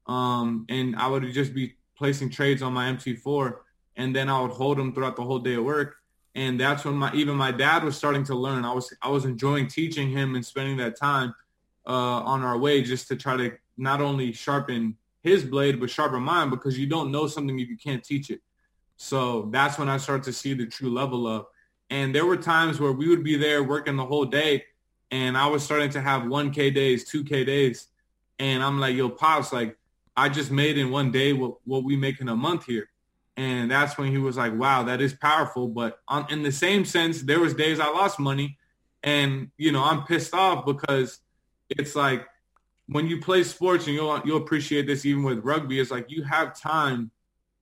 Um, and I would just be placing trades on my MT4 and then I would hold them throughout the whole day of work and that's when my even my dad was starting to learn. I was I was enjoying teaching him and spending that time uh, on our way just to try to not only sharpen his blade but sharpen mine because you don't know something if you can't teach it. So that's when I started to see the true level of. And there were times where we would be there working the whole day, and I was starting to have 1K days, 2K days, and I'm like, yo, pops, like I just made in one day what what we make in a month here. And that's when he was like, wow, that is powerful. But on, in the same sense, there was days I lost money and, you know, I'm pissed off because it's like when you play sports and you'll, you'll appreciate this even with rugby, it's like you have time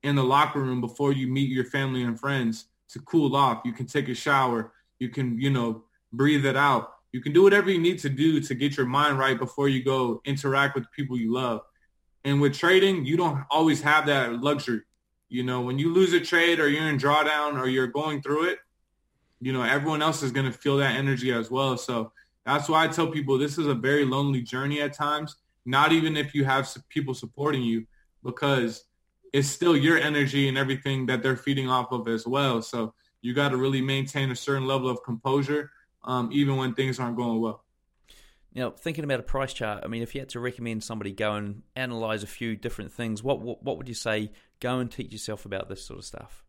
in the locker room before you meet your family and friends to cool off. You can take a shower. You can, you know, breathe it out. You can do whatever you need to do to get your mind right before you go interact with people you love. And with trading, you don't always have that luxury. You know, when you lose a trade or you're in drawdown or you're going through it, you know, everyone else is going to feel that energy as well. So that's why I tell people this is a very lonely journey at times, not even if you have people supporting you, because it's still your energy and everything that they're feeding off of as well. So you got to really maintain a certain level of composure, um, even when things aren't going well. Now, thinking about a price chart, I mean, if you had to recommend somebody go and analyze a few different things, what, what, what would you say? Go and teach yourself about this sort of stuff.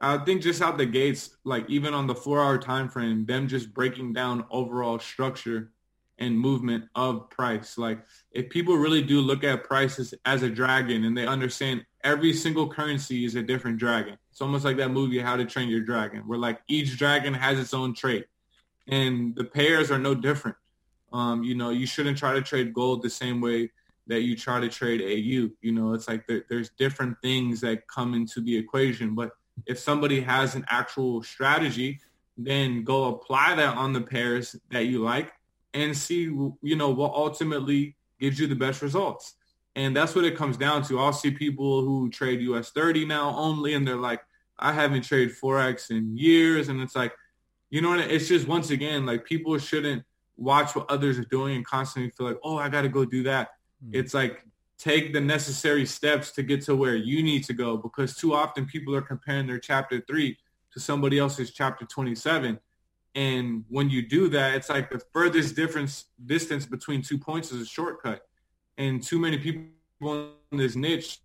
I think just out the gates, like even on the four-hour time frame, them just breaking down overall structure and movement of price. Like if people really do look at prices as a dragon and they understand every single currency is a different dragon. It's almost like that movie, How to Train Your Dragon, where like each dragon has its own trait, and the pairs are no different. Um, you know, you shouldn't try to trade gold the same way that you try to trade AU. You know, it's like there, there's different things that come into the equation. But if somebody has an actual strategy, then go apply that on the pairs that you like and see, you know, what ultimately gives you the best results. And that's what it comes down to. I'll see people who trade US 30 now only, and they're like, I haven't traded Forex in years. And it's like, you know what? It's just once again like people shouldn't watch what others are doing and constantly feel like, oh, I got to go do that. Mm. It's like take the necessary steps to get to where you need to go because too often people are comparing their chapter three to somebody else's chapter 27. And when you do that, it's like the furthest difference distance between two points is a shortcut. And too many people in this niche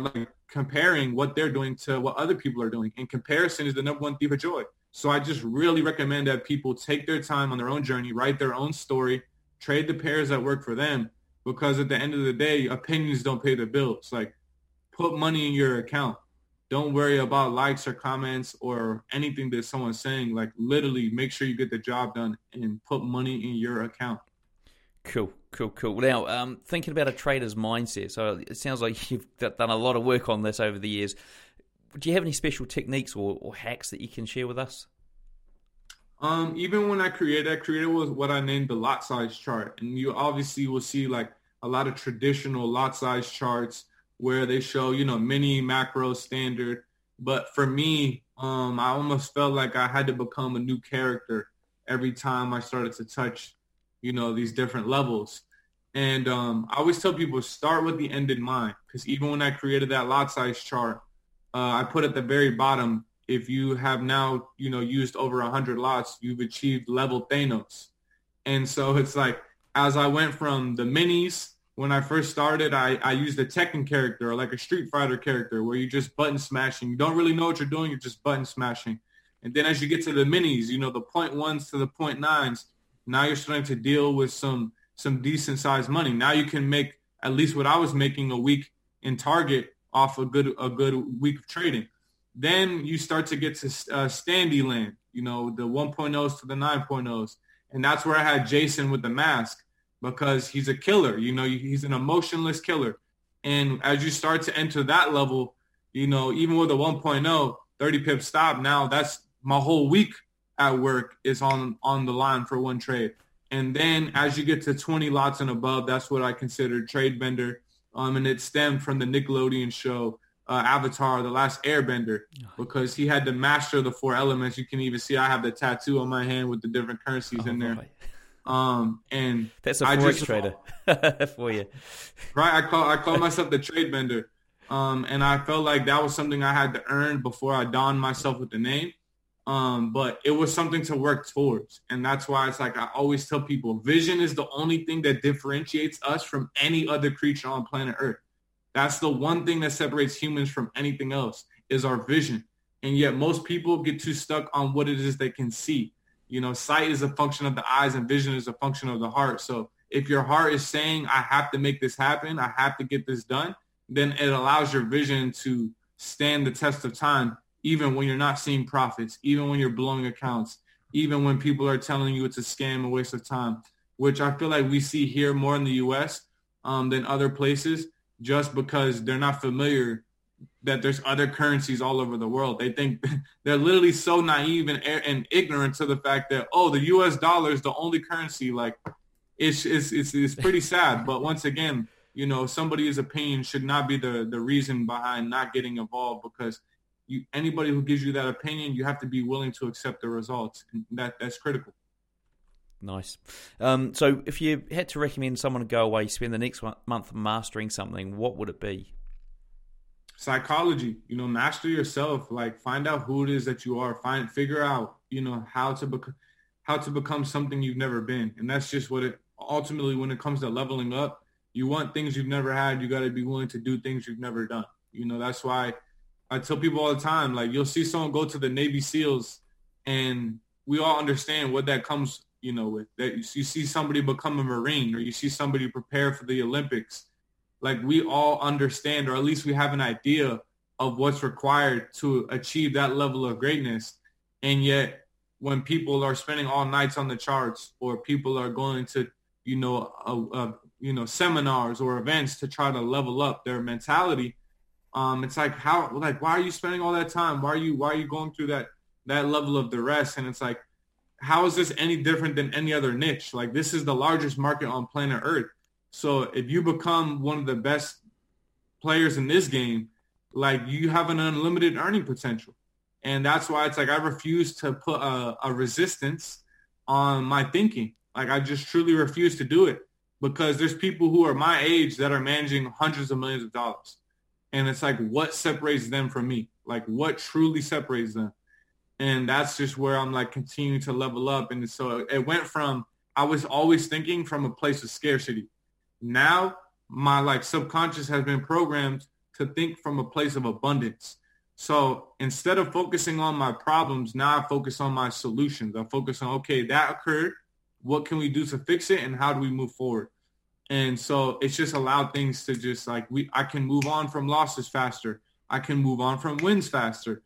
like comparing what they're doing to what other people are doing. And comparison is the number one thief of joy. So I just really recommend that people take their time on their own journey, write their own story, trade the pairs that work for them. Because at the end of the day, opinions don't pay the bills. Like put money in your account. Don't worry about likes or comments or anything that someone's saying. Like literally make sure you get the job done and put money in your account. Cool, cool, cool. Now, um, thinking about a trader's mindset. So it sounds like you've done a lot of work on this over the years do you have any special techniques or, or hacks that you can share with us? Um, even when I created, I created was what I named the lot size chart, and you obviously will see like a lot of traditional lot size charts where they show you know mini, macro, standard. But for me, um, I almost felt like I had to become a new character every time I started to touch, you know, these different levels. And um, I always tell people start with the end in mind, because even when I created that lot size chart, uh, I put at the very bottom, if you have now, you know, used over 100 lots, you've achieved level Thanos. And so it's like, as I went from the minis, when I first started, I, I used a Tekken character or like a Street Fighter character where you just button smashing. You don't really know what you're doing. You're just button smashing. And then as you get to the minis, you know, the point ones to the point nines, now you're starting to deal with some some decent sized money. Now you can make at least what I was making a week in Target off a good a good week of trading. Then you start to get to uh, standy land, you know, the 1.0s to the 9.0s. And that's where I had Jason with the mask because he's a killer. You know, he's an emotionless killer. And as you start to enter that level, you know, even with a 1.0, 30 pip stop, now that's my whole week at work is on on the line for one trade. And then as you get to 20 lots and above, that's what I consider trade bender um, and it stemmed from the Nickelodeon show uh, Avatar: The Last Airbender because he had to master the four elements. You can even see I have the tattoo on my hand with the different currencies oh, in there. Boy. Um, and that's a forex trader for you, right? I call I call myself the trade bender. Um, and I felt like that was something I had to earn before I donned myself with the name. Um, but it was something to work towards. And that's why it's like I always tell people vision is the only thing that differentiates us from any other creature on planet Earth. That's the one thing that separates humans from anything else is our vision. And yet most people get too stuck on what it is they can see. You know, sight is a function of the eyes and vision is a function of the heart. So if your heart is saying, I have to make this happen, I have to get this done, then it allows your vision to stand the test of time even when you're not seeing profits, even when you're blowing accounts, even when people are telling you it's a scam, a waste of time, which I feel like we see here more in the U.S. Um, than other places, just because they're not familiar that there's other currencies all over the world. They think they're literally so naive and, and ignorant to the fact that oh, the U.S. dollar is the only currency. Like it's it's it's, it's pretty sad. But once again, you know, somebody's opinion should not be the the reason behind not getting involved because you anybody who gives you that opinion, you have to be willing to accept the results, and that that's critical. Nice. Um, so, if you had to recommend someone to go away, spend the next month mastering something, what would it be? Psychology. You know, master yourself. Like, find out who it is that you are. Find, figure out. You know how to become, how to become something you've never been, and that's just what it. Ultimately, when it comes to leveling up, you want things you've never had. You got to be willing to do things you've never done. You know, that's why I tell people all the time, like you'll see someone go to the Navy SEALs, and we all understand what that comes, you know, with that. You see somebody become a Marine, or you see somebody prepare for the Olympics. Like we all understand, or at least we have an idea of what's required to achieve that level of greatness. And yet, when people are spending all nights on the charts, or people are going to, you know, a, a, you know, seminars or events to try to level up their mentality, um, it's like how like why are you spending all that time? Why are you why are you going through that that level of duress? And it's like, how is this any different than any other niche? Like this is the largest market on planet Earth. So if you become one of the best players in this game, like you have an unlimited earning potential. And that's why it's like I refuse to put a, a resistance on my thinking. Like I just truly refuse to do it because there's people who are my age that are managing hundreds of millions of dollars. And it's like, what separates them from me? Like what truly separates them? And that's just where I'm like continuing to level up. And so it went from, I was always thinking from a place of scarcity. Now my like subconscious has been programmed to think from a place of abundance. So instead of focusing on my problems, now I focus on my solutions. I focus on, okay, that occurred. What can we do to fix it? And how do we move forward? And so it's just allowed things to just like we I can move on from losses faster. I can move on from wins faster.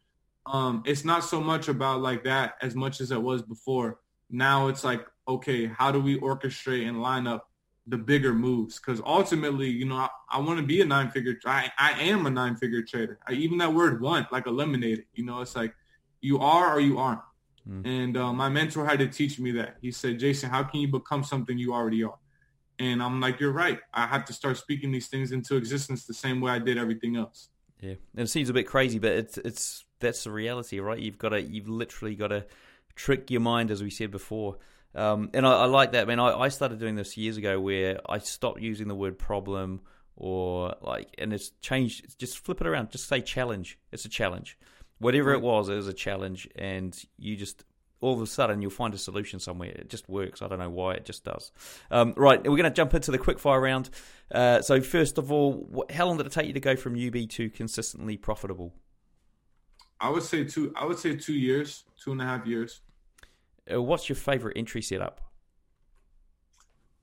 Um, it's not so much about like that as much as it was before. Now it's like, okay, how do we orchestrate and line up the bigger moves? Because ultimately, you know, I, I want to be a nine figure. I, I am a nine figure trader. I, even that word want, like eliminated. You know, it's like you are or you aren't. Mm. And uh, my mentor had to teach me that. He said, Jason, how can you become something you already are? And I'm like, you're right. I have to start speaking these things into existence the same way I did everything else. Yeah, and it seems a bit crazy, but it's it's that's the reality, right? You've got to you've literally got to trick your mind, as we said before. Um, and I, I, like that. I mean, I, I started doing this years ago, where I stopped using the word problem or like, and it's changed. Just flip it around. Just say challenge. It's a challenge. Whatever it was, it was a challenge, and you just all of a sudden you'll find a solution somewhere. It just works. I don't know why it just does. Um, right, we're going to jump into the quickfire round. Uh, so first of all, how long did it take you to go from UB to consistently profitable? I would say two. I would say two years, two and a half years. Uh, what's your favorite entry setup?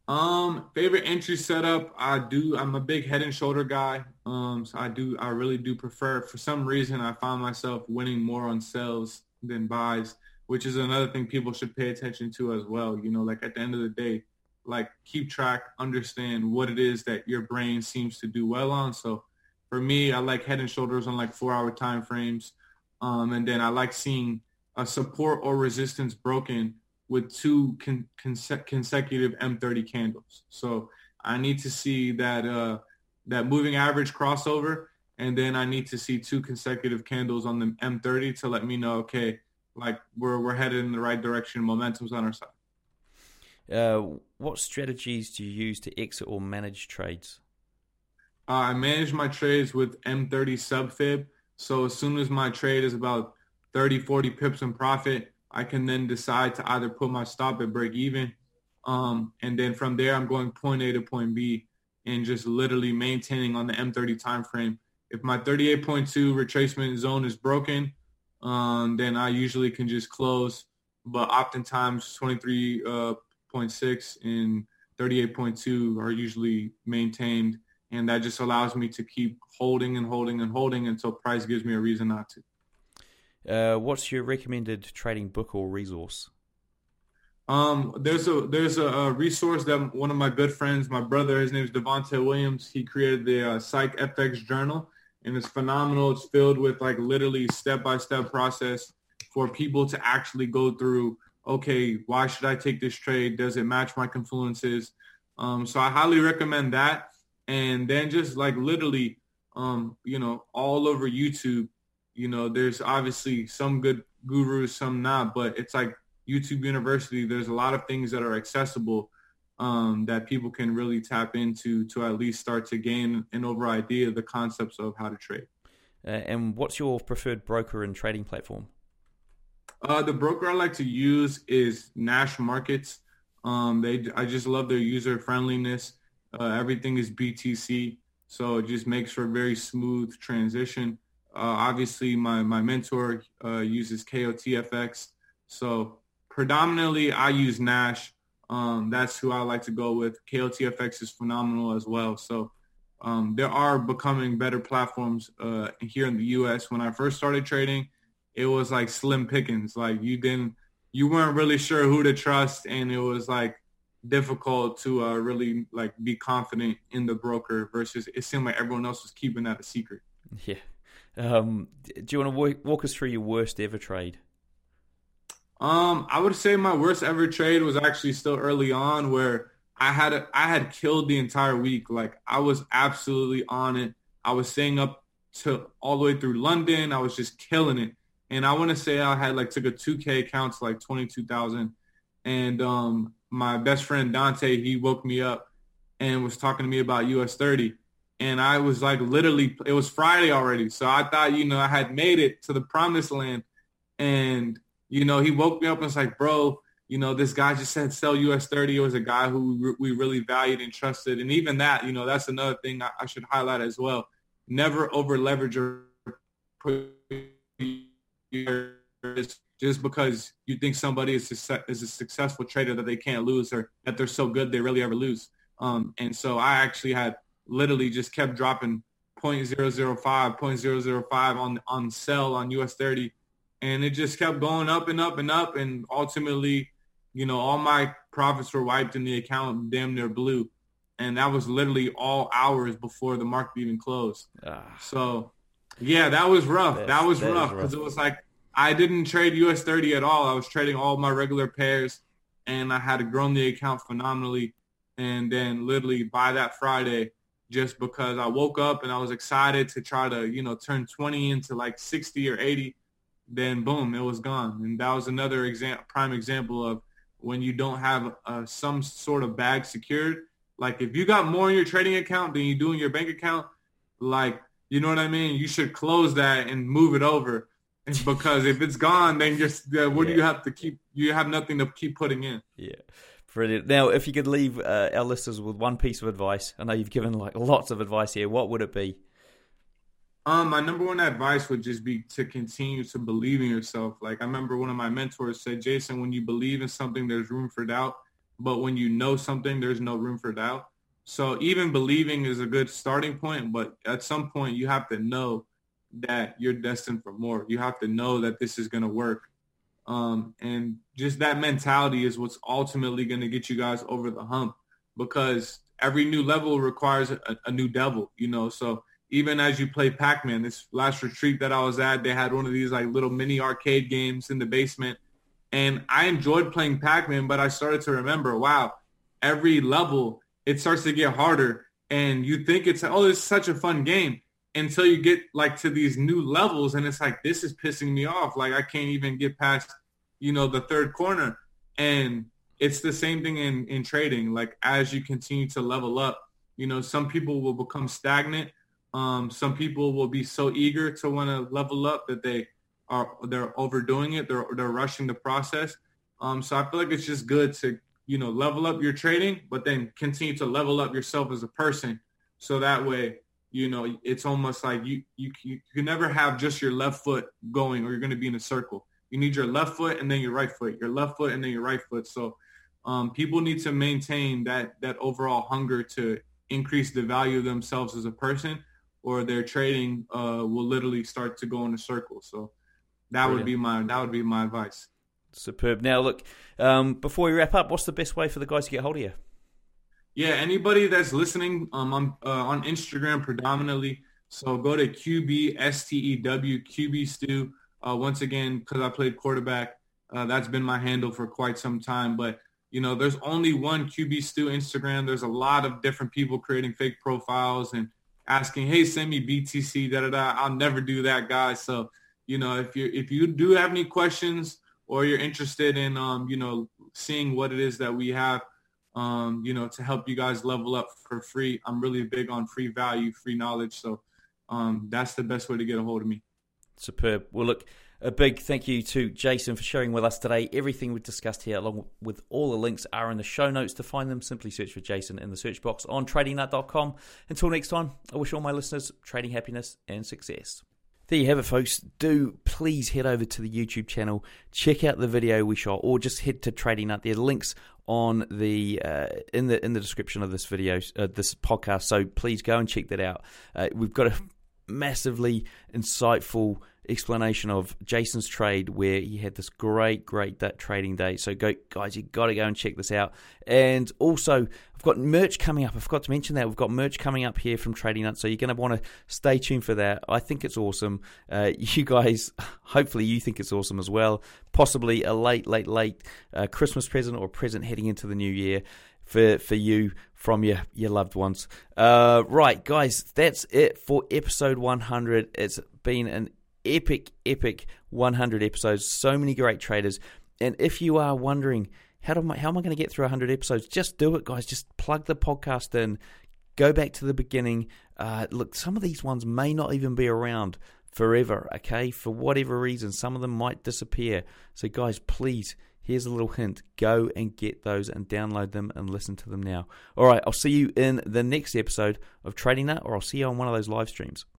Um, favorite entry setup. I do. I'm a big head and shoulder guy. Um, so I do. I really do prefer. For some reason, I find myself winning more on sales than buys which is another thing people should pay attention to as well. You know, like at the end of the day, like keep track, understand what it is that your brain seems to do well on. So for me, I like head and shoulders on like four hour time frames. Um, and then I like seeing a support or resistance broken with two con- conse- consecutive M30 candles. So I need to see that, uh, that moving average crossover. And then I need to see two consecutive candles on the M30 to let me know, okay, like we're we're headed in the right direction. Momentum's on our side. Uh, what strategies do you use to exit or manage trades? Uh, I manage my trades with M30 subfib. So as soon as my trade is about 30, 40 pips in profit, I can then decide to either put my stop at break even. Um, and then from there, I'm going point A to point B and just literally maintaining on the M30 time frame. If my 38.2 retracement zone is broken, um, then I usually can just close. But oftentimes 23.6 uh, and 38.2 are usually maintained. And that just allows me to keep holding and holding and holding until price gives me a reason not to. Uh, what's your recommended trading book or resource? Um, there's a there's a, a, resource that one of my good friends, my brother, his name is Devonte Williams. He created the uh, Psych FX Journal, and it's phenomenal. It's filled with like literally step by step process for people to actually go through. Okay, why should I take this trade? Does it match my confluences? Um, so I highly recommend that. And then just like literally, um, you know, all over YouTube, you know, there's obviously some good gurus, some not, but it's like YouTube University. There's a lot of things that are accessible um, that people can really tap into to at least start to gain an overall idea of the concepts of how to trade. Uh, and what's your preferred broker and trading platform? Uh, the broker I like to use is Nash Markets. Um, they, I just love their user friendliness. Uh, everything is BTC, so it just makes for a very smooth transition. Uh, obviously, my my mentor uh, uses KOTFX, so predominantly I use Nash. Um, that's who I like to go with. KOTFX is phenomenal as well. So um, there are becoming better platforms uh, here in the U.S. When I first started trading, it was like slim pickings. Like you didn't, you weren't really sure who to trust, and it was like difficult to uh, really like be confident in the broker. Versus it seemed like everyone else was keeping that a secret. Yeah. Um, do you want to walk us through your worst ever trade? Um, I would say my worst ever trade was actually still early on where I had I had killed the entire week. Like I was absolutely on it. I was staying up to all the way through London. I was just killing it. and I want to say I had like took a 2K account to like 22,000, and um, my best friend Dante he woke me up and was talking to me about US 30, and I was like literally it was Friday already, so I thought you know I had made it to the promised land, and you know he woke me up and was like, bro. You know, this guy just said sell US 30. It was a guy who we really valued and trusted. And even that, you know, that's another thing I, I should highlight as well. Never over leverage or just because you think somebody is is a successful trader that they can't lose or that they're so good they really ever lose. Um, and so I actually had literally just kept dropping 0.005, 0.005 on on sell on US 30, and it just kept going up and up and up, and ultimately, you know, all my profits were wiped in the account, damn near blue, and that was literally all hours before the market even closed. Ah. So yeah, that was rough. That's, that was that rough because it was like I didn't trade US 30 at all. I was trading all my regular pairs, and I had grown the account phenomenally. And then literally by that Friday, just because I woke up and I was excited to try to, you know, turn 20 into like 60 or 80, then boom, it was gone. And that was another example, prime example of when you don't have uh, some sort of bag secured. Like if you got more in your trading account than you do in your bank account, like you know what I mean? You should close that and move it over. because if it's gone, then just uh, what yeah. do you have to keep? You have nothing to keep putting in. Yeah. Brilliant. Now, if you could leave uh, our listeners with one piece of advice, I know you've given like lots of advice here. What would it be? Um, my number one advice would just be to continue to believe in yourself. Like I remember one of my mentors said, Jason, when you believe in something, there's room for doubt, but when you know something, there's no room for doubt. So even believing is a good starting point, but at some point you have to know that you're destined for more. You have to know that this is going to work. Um, and just that mentality is what's ultimately going to get you guys over the hump because every new level requires a, a new devil, you know. So even as you play Pac-Man, this last retreat that I was at, they had one of these like little mini arcade games in the basement. And I enjoyed playing Pac-Man, but I started to remember, wow, every level it starts to get harder. And you think it's oh it's such a fun game until you get like to these new levels. And it's like this is pissing me off. Like i can't even get past you know the third corner. And it's the same thing in in trading. Like as you continue to level up you know some people will become stagnant um, some people will be so eager to want to level up that they are they're overdoing it they're they're rushing the process um, so i feel like it's just good to you know, level up your trading, but then continue to level up yourself as a person. So that way, you know, it's almost like you, you, you can never have just your left foot going or you're going to be in a circle. You need your left foot and then your right foot, your left foot and then your right foot. So um, people need to maintain that, that overall hunger to increase the value of themselves as a person or their trading uh, will literally start to go in a circle. So that Brilliant. would be my, that would be my advice. Superb. Now, look, um, before we wrap up, what's the best way for the guys to get hold of you? Yeah, anybody that's listening um, on, uh, on Instagram predominantly. So go to QBSTEW, QB Stew. Uh, once again, because I played quarterback, uh, that's been my handle for quite some time. But, you know, there's only one QB Stew Instagram. There's a lot of different people creating fake profiles and asking, hey, send me BTC, da-da-da. I'll never do that, guys. So, you know, if you if you do have any questions – or you're interested in, um, you know, seeing what it is that we have, um, you know, to help you guys level up for free. I'm really big on free value, free knowledge. So um, that's the best way to get a hold of me. Superb. Well, look, a big thank you to Jason for sharing with us today. Everything we've discussed here, along with all the links, are in the show notes. To find them, simply search for Jason in the search box on tradingnut.com. Until next time, I wish all my listeners trading happiness and success. There you have it, folks. Do please head over to the YouTube channel, check out the video we shot, or just head to Trading Nut. There are links on the uh, in the in the description of this video, uh, this podcast. So please go and check that out. Uh, we've got a massively insightful explanation of Jason's trade where he had this great, great that trading day. So go, guys, you got to go and check this out. And also, I've got merch coming up. I forgot to mention that we've got merch coming up here from Trading Nut, so you're going to want to stay tuned for that. I think it's awesome. Uh, you guys, hopefully, you think it's awesome as well. Possibly a late, late, late uh, Christmas present or present heading into the new year for for you from your your loved ones. Uh, right, guys, that's it for episode 100. It's been an epic, epic 100 episodes. So many great traders. And if you are wondering, how, do I, how am I going to get through 100 episodes? Just do it, guys. Just plug the podcast in. Go back to the beginning. Uh, look, some of these ones may not even be around forever, okay? For whatever reason, some of them might disappear. So, guys, please, here's a little hint go and get those and download them and listen to them now. All right, I'll see you in the next episode of Trading Nut, or I'll see you on one of those live streams.